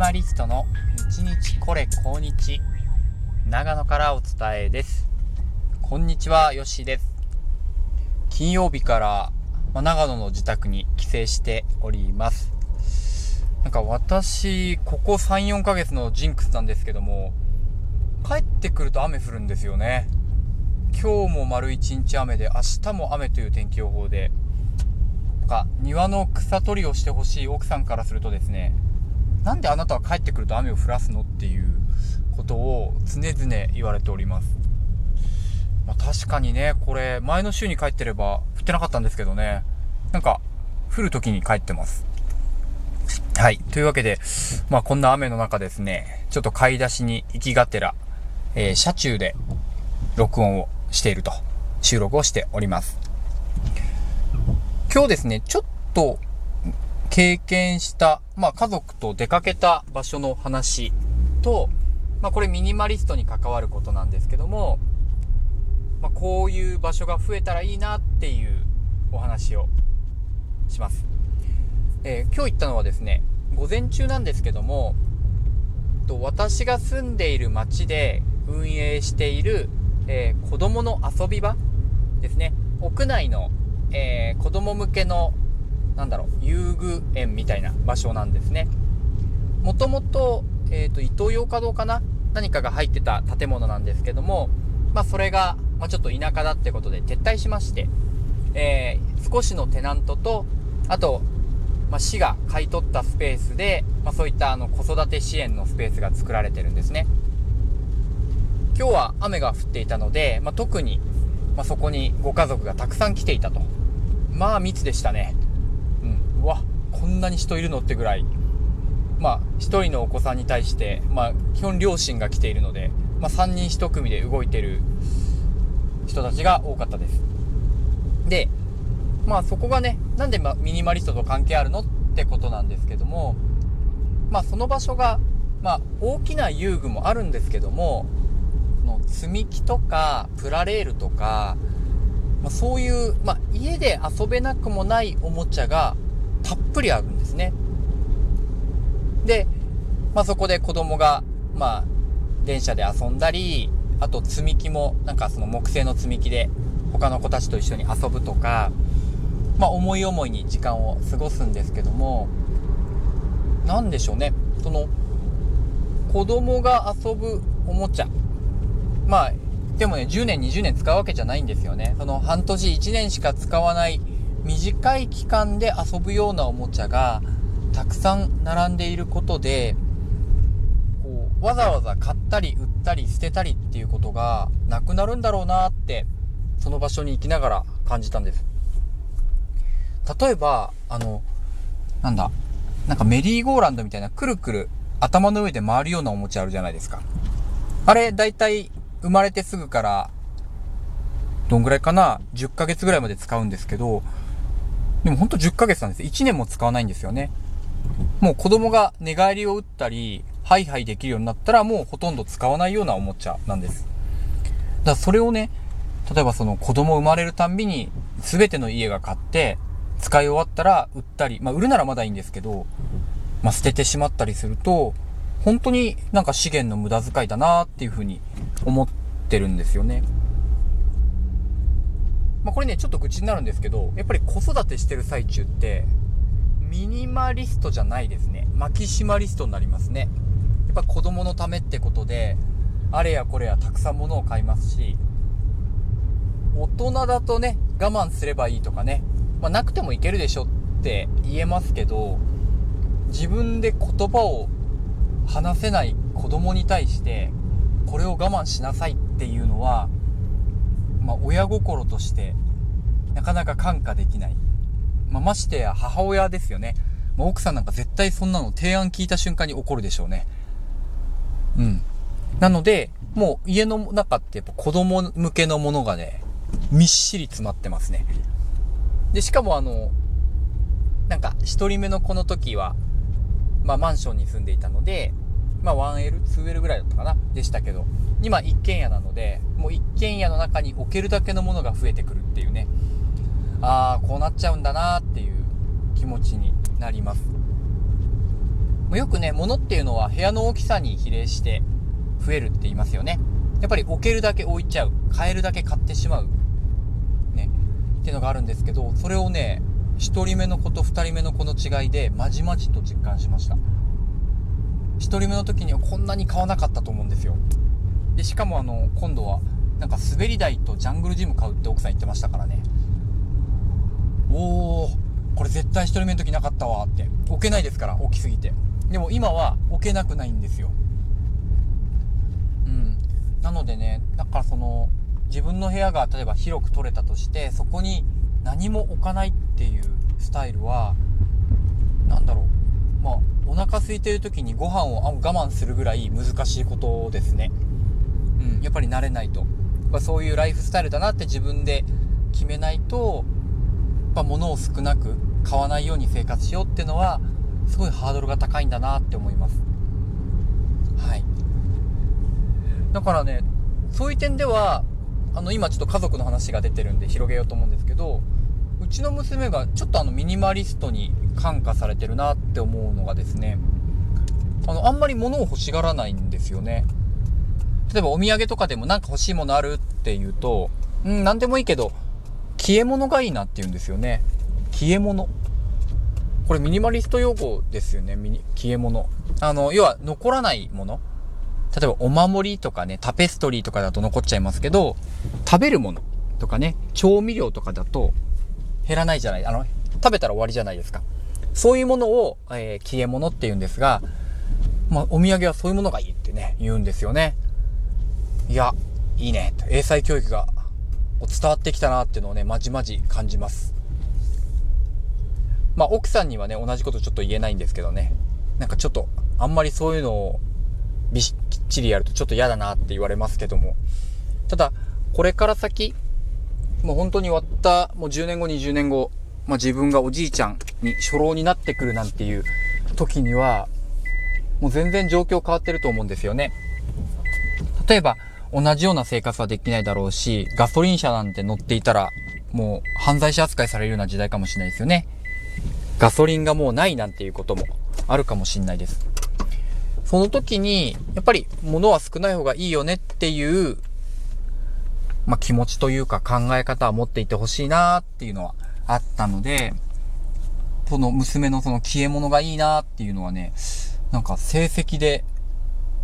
マリストの日日これ今日長野からお伝えです。こんにちはよしです。金曜日から、ま長野の自宅に帰省しております。なんか私ここ34ヶ月のジンクスなんですけども帰ってくると雨降るんですよね。今日も丸一日雨で明日も雨という天気予報でか庭の草取りをしてほしい奥さんからするとですねなんであなたは帰ってくると雨を降らすのっていうことを常々言われております。まあ、確かにね、これ前の週に帰ってれば降ってなかったんですけどね、なんか降る時に帰ってます。はい。というわけで、まあこんな雨の中ですね、ちょっと買い出しに行きがてら、えー、車中で録音をしていると、収録をしております。今日ですね、ちょっと経験した、まあ、家族と出かけた場所の話と、まあ、これミニマリストに関わることなんですけども、まあ、こういう場所が増えたらいいなっていうお話をします。えー、今日行ったのはですね、午前中なんですけども、と私が住んでいる町で運営している、えー、子供の遊び場ですね。屋内の、えー、子供向けのなんだろう、遊具園みたいな場所なんですね。もともと、えっ、ー、と、イトーヨーカドーかな？何かが入ってた建物なんですけども、まあ、それが、まあ、ちょっと田舎だってことで撤退しまして、えー、少しのテナントと、あと、まあ、市が買い取ったスペースで、まあ、そういったあの子育て支援のスペースが作られてるんですね。今日は雨が降っていたので、まあ、特に、まあそこにご家族がたくさん来ていたと。まあ密でしたね。んなに人いるのってぐらいまあ1人のお子さんに対してまあ基本両親が来ているので、まあ、3人1組で動いてる人たちが多かったです。でまあそこがねなんでミニマリストと関係あるのってことなんですけどもまあその場所がまあ大きな遊具もあるんですけどもの積み木とかプラレールとか、まあ、そういう、まあ、家で遊べなくもないおもちゃがたっぷりあるんですね。で、まあ、そこで子供が、まあ、電車で遊んだり、あと積み木も、なんかその木製の積み木で他の子たちと一緒に遊ぶとか、まあ、思い思いに時間を過ごすんですけども、なんでしょうね。その、子供が遊ぶおもちゃ。まあ、でもね、10年、20年使うわけじゃないんですよね。その半年、1年しか使わない短い期間で遊ぶようなおもちゃがたくさん並んでいることでこうわざわざ買ったり売ったり捨てたりっていうことがなくなるんだろうなってその場所に行きながら感じたんです例えばあのなんだなんかメリーゴーランドみたいなくるくる頭の上で回るようなおもちゃあるじゃないですかあれだいたい生まれてすぐからどんぐらいかな ?10 ヶ月ぐらいまで使うんですけど、でもほんと10ヶ月なんです。1年も使わないんですよね。もう子供が寝返りを打ったり、ハイハイできるようになったらもうほとんど使わないようなおもちゃなんです。だからそれをね、例えばその子供生まれるたんびに全ての家が買って使い終わったら売ったり、まあ売るならまだいいんですけど、まあ捨ててしまったりすると、本当になんか資源の無駄遣いだなっていうふうに思ってるんですよね。まあ、これね、ちょっと愚痴になるんですけど、やっぱり子育てしてる最中って、ミニマリストじゃないですね。マキシマリストになりますね。やっぱ子供のためってことで、あれやこれやたくさん物を買いますし、大人だとね、我慢すればいいとかね、まあ、なくてもいけるでしょって言えますけど、自分で言葉を話せない子供に対して、これを我慢しなさいっていうのは、まあ、親心としてなかなか感化できない。まあ、ましてや母親ですよね。まあ、奥さんなんか絶対そんなの提案聞いた瞬間に怒るでしょうね。うん。なので、もう家の中ってやっぱ子供向けのものがね、みっしり詰まってますね。で、しかもあの、なんか一人目の子の時は、まあマンションに住んでいたので、まあ 1L、2L ぐらいだったかなでしたけど、今一軒家なので、もう一軒家の中に置けるだけのものが増えてくるっていうね。ああ、こうなっちゃうんだなっていう気持ちになります。よくね、物っていうのは部屋の大きさに比例して増えるって言いますよね。やっぱり置けるだけ置いちゃう。買えるだけ買ってしまう。ね。っていうのがあるんですけど、それをね、1人目の子と2人目の子の違いで、まじまじと実感しました。人目の時にはこんなに買わなかったと思うんですよ。で、しかもあの、今度は、なんか滑り台とジャングルジム買うって奥さん言ってましたからね。おー、これ絶対1人目の時なかったわって。置けないですから、大きすぎて。でも今は置けなくないんですよ。うん。なのでね、だからその、自分の部屋が例えば広く取れたとして、そこに何も置かないっていうスタイルは、何だろう。まあ、お腹空いてる時にご飯を我慢するぐらい難しいことですね。うん、やっぱり慣れないと。まあそういうライフスタイルだなって自分で決めないと、やっぱ物を少なく買わないように生活しようっていうのは、すごいハードルが高いんだなって思います。はい。だからね、そういう点では、あの、今ちょっと家族の話が出てるんで広げようと思うんですけど、うちの娘がちょっとあのミニマリストに感化されてるなっって思うのがですね、あの、あんまり物を欲しがらないんですよね。例えばお土産とかでもなんか欲しいものあるって言うと、うん、なんでもいいけど、消え物がいいなって言うんですよね。消え物。これミニマリスト用語ですよね。ミニ、消え物。あの、要は残らないもの。例えばお守りとかね、タペストリーとかだと残っちゃいますけど、食べるものとかね、調味料とかだと減らないじゃない。あの、食べたら終わりじゃないですか。そういうものを、えー、消え物って言うんですが、まあ、お土産はそういうものがいいってね、言うんですよね。いや、いいね。英才教育が伝わってきたなっていうのをね、まじまじ感じます。まあ、奥さんにはね、同じことちょっと言えないんですけどね。なんかちょっと、あんまりそういうのをびっちりやるとちょっと嫌だなって言われますけども。ただ、これから先、もう本当に終わった、もう10年後、20年後、まあ自分がおじいちゃんに初老になってくるなんていう時には、もう全然状況変わってると思うんですよね。例えば、同じような生活はできないだろうし、ガソリン車なんて乗っていたら、もう犯罪者扱いされるような時代かもしれないですよね。ガソリンがもうないなんていうこともあるかもしんないです。その時に、やっぱり物は少ない方がいいよねっていう、まあ、気持ちというか考え方は持っていてほしいなっていうのはあったので、その娘のその消え物がいいなっていうのはね、なんか成績で、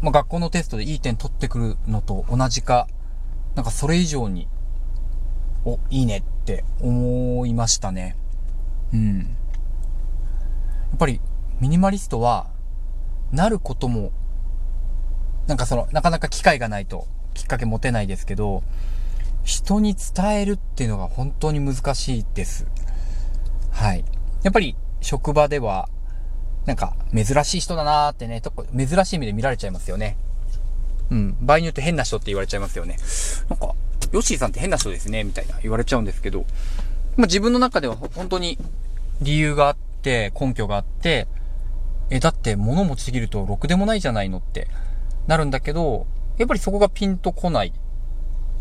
まあ、学校のテストでいい点取ってくるのと同じか、なんかそれ以上に、お、いいねって思いましたね。うん。やっぱりミニマリストは、なることも、なんかその、なかなか機会がないときっかけ持てないですけど、人に伝えるっていうのが本当に難しいです。はい。やっぱり職場では、なんか珍しい人だなーってね、と珍しい目で見られちゃいますよね。うん。場合によって変な人って言われちゃいますよね。なんか、ヨッシーさんって変な人ですね、みたいな言われちゃうんですけど、まあ自分の中では本当に理由があって、って根拠があって、え、だって物持ちすぎるとろくでもないじゃないのってなるんだけど、やっぱりそこがピンとこない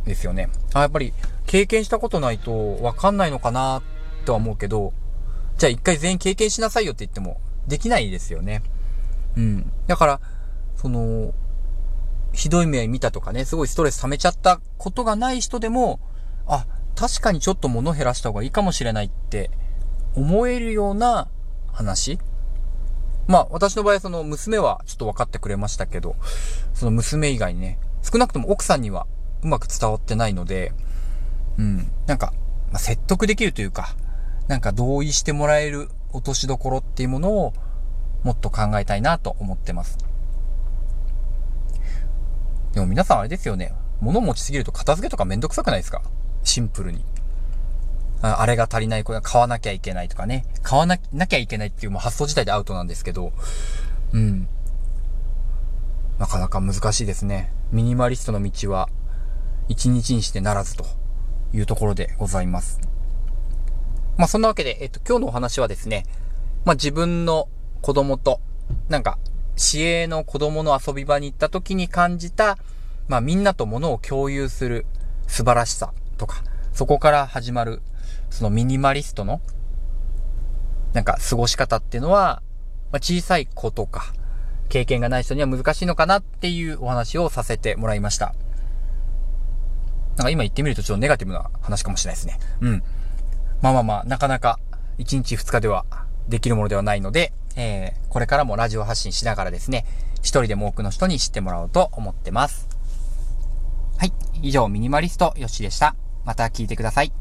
ですよね。あ、やっぱり経験したことないとわかんないのかなとは思うけど、じゃあ一回全員経験しなさいよって言ってもできないですよね。うん。だから、その、ひどい目見たとかね、すごいストレス溜めちゃったことがない人でも、あ、確かにちょっと物減らした方がいいかもしれないって思えるような話まあ、私の場合、その娘はちょっと分かってくれましたけど、その娘以外にね、少なくとも奥さんにはうまく伝わってないので、うん、なんか、まあ、説得できるというか、なんか同意してもらえる落としどころっていうものをもっと考えたいなと思ってます。でも皆さんあれですよね。物持ちすぎると片付けとかめんどくさくないですか？シンプルに。あれが足りない、これ買わなきゃいけないとかね。買わなきゃいけないっていうもう発想自体でアウトなんですけど、うん。なかなか難しいですね。ミニマリストの道は、一日にしてならずというところでございます。まあそんなわけで、えっと、今日のお話はですね、まあ自分の子供と、なんか、市営の子供の遊び場に行った時に感じた、まあみんなと物を共有する素晴らしさとか、そこから始まるそのミニマリストの、なんか過ごし方っていうのは、まあ、小さい子とか、経験がない人には難しいのかなっていうお話をさせてもらいました。なんか今言ってみるとちょっとネガティブな話かもしれないですね。うん。まあまあまあ、なかなか1日2日ではできるものではないので、えー、これからもラジオ発信しながらですね、一人でも多くの人に知ってもらおうと思ってます。はい。以上、ミニマリストよしでした。また聞いてください。